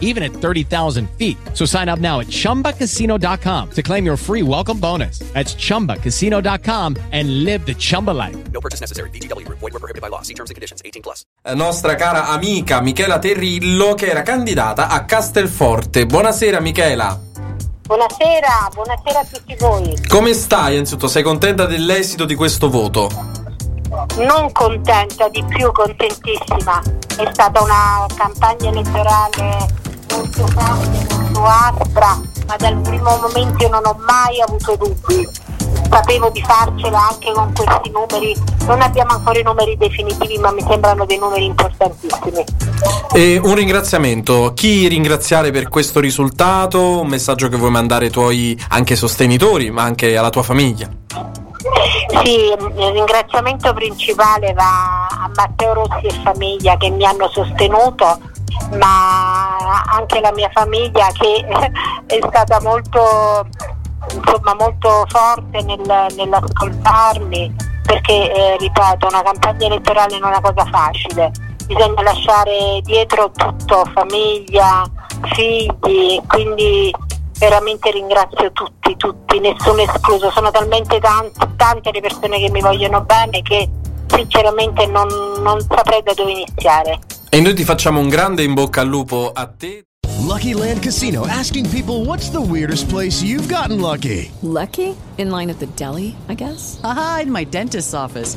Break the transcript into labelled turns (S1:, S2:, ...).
S1: even at 30,000 feet. So sign up now at chumbacasino.com to claim your free welcome bonus. That's chumbacasino.com and live the Chumba life.
S2: No purchase necessary. VGW Group. Void were prohibited by law. See terms and conditions. 18 plus.
S3: nostra cara amica Michela Terrillo che era candidata a Castelforte. Buonasera Michela.
S4: Buonasera, buonasera a tutti voi.
S3: Come stai? Innanzitutto, sei contenta dell'esito di questo voto?
S4: Non contenta, di più contentissima. È stata una campagna elettorale molto forte, molto aspra, ma dal primo momento io non ho mai avuto dubbi. Sapevo di farcela anche con questi numeri. Non abbiamo ancora i numeri definitivi, ma mi sembrano dei numeri importantissimi.
S3: E un ringraziamento. Chi ringraziare per questo risultato? Un messaggio che vuoi mandare ai tuoi anche sostenitori, ma anche alla tua famiglia?
S4: Sì, il ringraziamento principale va a Matteo Rossi e famiglia che mi hanno sostenuto, ma anche la mia famiglia che è stata molto, insomma, molto forte nel- nell'ascoltarmi, perché eh, ripeto, una campagna elettorale non è una cosa facile, bisogna lasciare dietro tutto, famiglia, figli, quindi veramente ringrazio tutti, tutti, nessuno escluso, sono talmente tante, tante le persone che mi vogliono bene che sinceramente non, non saprei da dove iniziare.
S3: E noi ti facciamo un grande in bocca al lupo a te.
S5: Lucky Land Casino asking people what's the weirdest place you've gotten lucky?
S6: Lucky? In line at the deli, I guess?
S7: Aha, in my dentist's office.